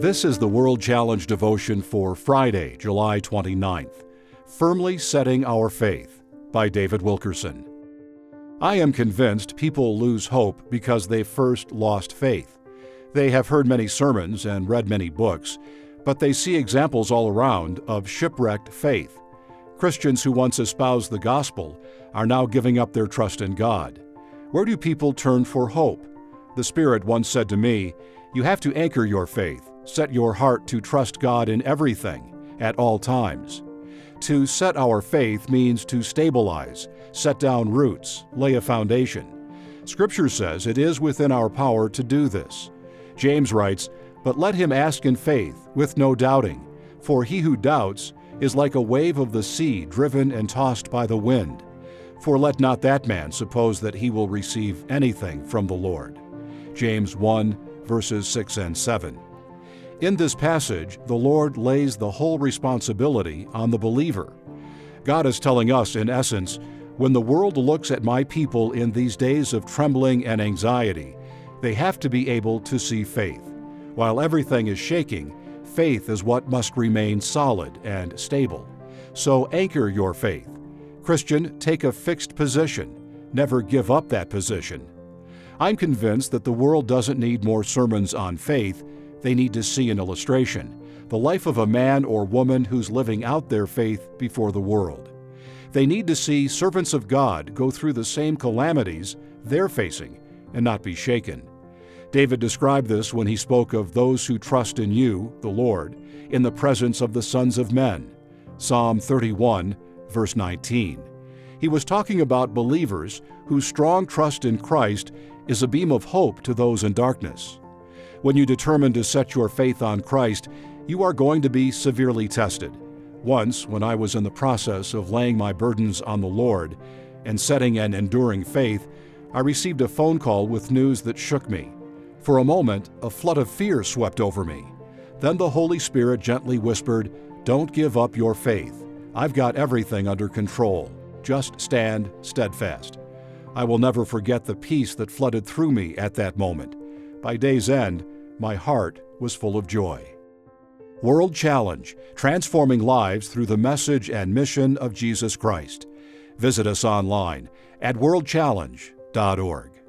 This is the World Challenge devotion for Friday, July 29th. Firmly Setting Our Faith by David Wilkerson. I am convinced people lose hope because they first lost faith. They have heard many sermons and read many books, but they see examples all around of shipwrecked faith. Christians who once espoused the gospel are now giving up their trust in God. Where do people turn for hope? The Spirit once said to me, You have to anchor your faith Set your heart to trust God in everything, at all times. To set our faith means to stabilize, set down roots, lay a foundation. Scripture says it is within our power to do this. James writes, But let him ask in faith, with no doubting, for he who doubts is like a wave of the sea driven and tossed by the wind. For let not that man suppose that he will receive anything from the Lord. James 1, verses 6 and 7. In this passage, the Lord lays the whole responsibility on the believer. God is telling us, in essence, when the world looks at my people in these days of trembling and anxiety, they have to be able to see faith. While everything is shaking, faith is what must remain solid and stable. So anchor your faith. Christian, take a fixed position. Never give up that position. I'm convinced that the world doesn't need more sermons on faith they need to see an illustration the life of a man or woman who's living out their faith before the world. They need to see servants of God go through the same calamities they're facing and not be shaken. David described this when he spoke of those who trust in you, the Lord, in the presence of the sons of men. Psalm 31, verse 19. He was talking about believers whose strong trust in Christ is a beam of hope to those in darkness. When you determine to set your faith on Christ, you are going to be severely tested. Once, when I was in the process of laying my burdens on the Lord and setting an enduring faith, I received a phone call with news that shook me. For a moment, a flood of fear swept over me. Then the Holy Spirit gently whispered, Don't give up your faith. I've got everything under control. Just stand steadfast. I will never forget the peace that flooded through me at that moment. By day's end, my heart was full of joy. World Challenge Transforming Lives Through the Message and Mission of Jesus Christ. Visit us online at worldchallenge.org.